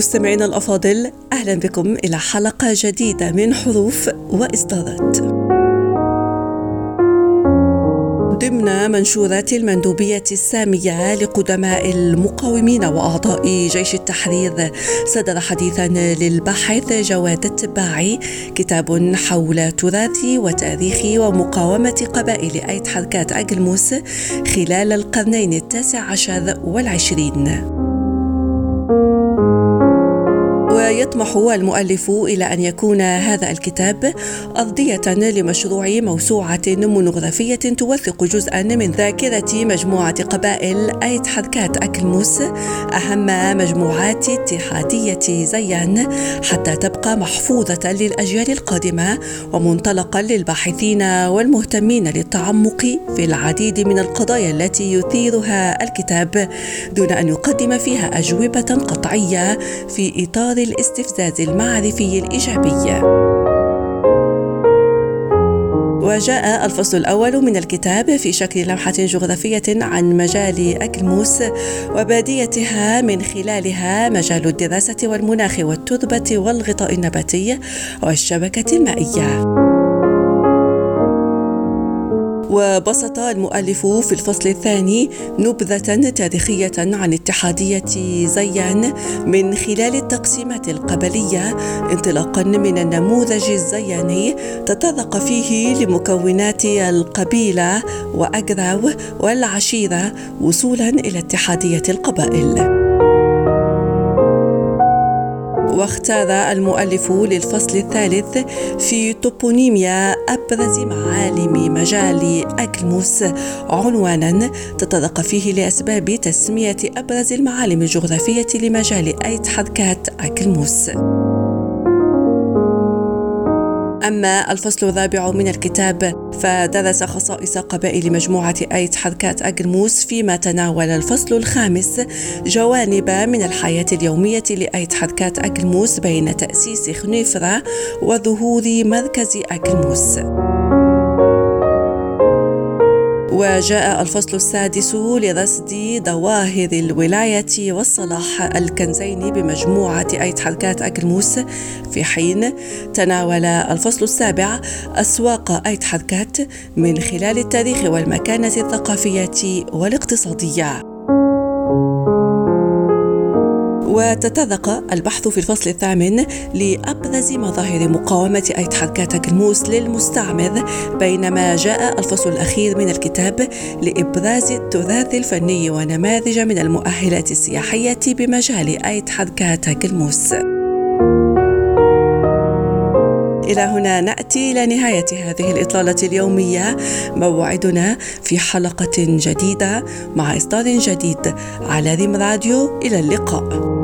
مستمعينا الأفاضل أهلا بكم إلى حلقة جديدة من حروف وإصدارات. ضمن منشورات المندوبية السامية لقدماء المقاومين وأعضاء جيش التحرير صدر حديثا للباحث جواد التباعي كتاب حول تراث وتاريخ ومقاومة قبائل أيت حركات أجلموس خلال القرنين التاسع عشر والعشرين. ويطمح المؤلف إلى أن يكون هذا الكتاب أرضية لمشروع موسوعة مونوغرافية توثق جزءا من ذاكرة مجموعة قبائل أيت حركات أكلموس أهم مجموعات اتحادية زيان حتى تبقى محفوظة للأجيال القادمة ومنطلقا للباحثين والمهتمين للتعمق في العديد من القضايا التي يثيرها الكتاب دون أن يقدم فيها أجوبة قطعية في إطار الاستفزاز المعرفي الإيجابي وجاء الفصل الأول من الكتاب في شكل لمحة جغرافية عن مجال أكلموس وباديتها من خلالها مجال الدراسة والمناخ والتربة والغطاء النباتي والشبكة المائية. وبسط المؤلف في الفصل الثاني نبذة تاريخية عن اتحادية زيان من خلال التقسيمات القبلية انطلاقا من النموذج الزياني تطرق فيه لمكونات القبيلة وأجراو والعشيرة وصولا إلى اتحادية القبائل. واختار المؤلف للفصل الثالث في توبونيميا أبرز معالم مجال أكلموس عنوانا تطرق فيه لأسباب تسمية أبرز المعالم الجغرافية لمجال أيت حركات أكلموس. أما الفصل الرابع من الكتاب فدرس خصائص قبائل مجموعة أيت حركات أجرموس فيما تناول الفصل الخامس جوانب من الحياة اليومية لأيت حركات أجرموس بين تأسيس خنيفرة وظهور مركز أجرموس. وجاء الفصل السادس لرصد ظواهر الولاية والصلاح الكنزين بمجموعة أيت حركات أجرموس في حين تناول الفصل السابع أسواق أيت حركات من خلال التاريخ والمكانة الثقافية والاقتصادية. وتطرق البحث في الفصل الثامن لأبرز مظاهر مقاومة أيت حركات الموس للمستعمر بينما جاء الفصل الأخير من الكتاب لإبراز التراث الفني ونماذج من المؤهلات السياحية بمجال أيت حركات الموس إلى هنا نأتي إلى نهاية هذه الإطلالة اليومية. موعدنا في حلقة جديدة مع إصدار جديد. على ريم راديو إلى اللقاء.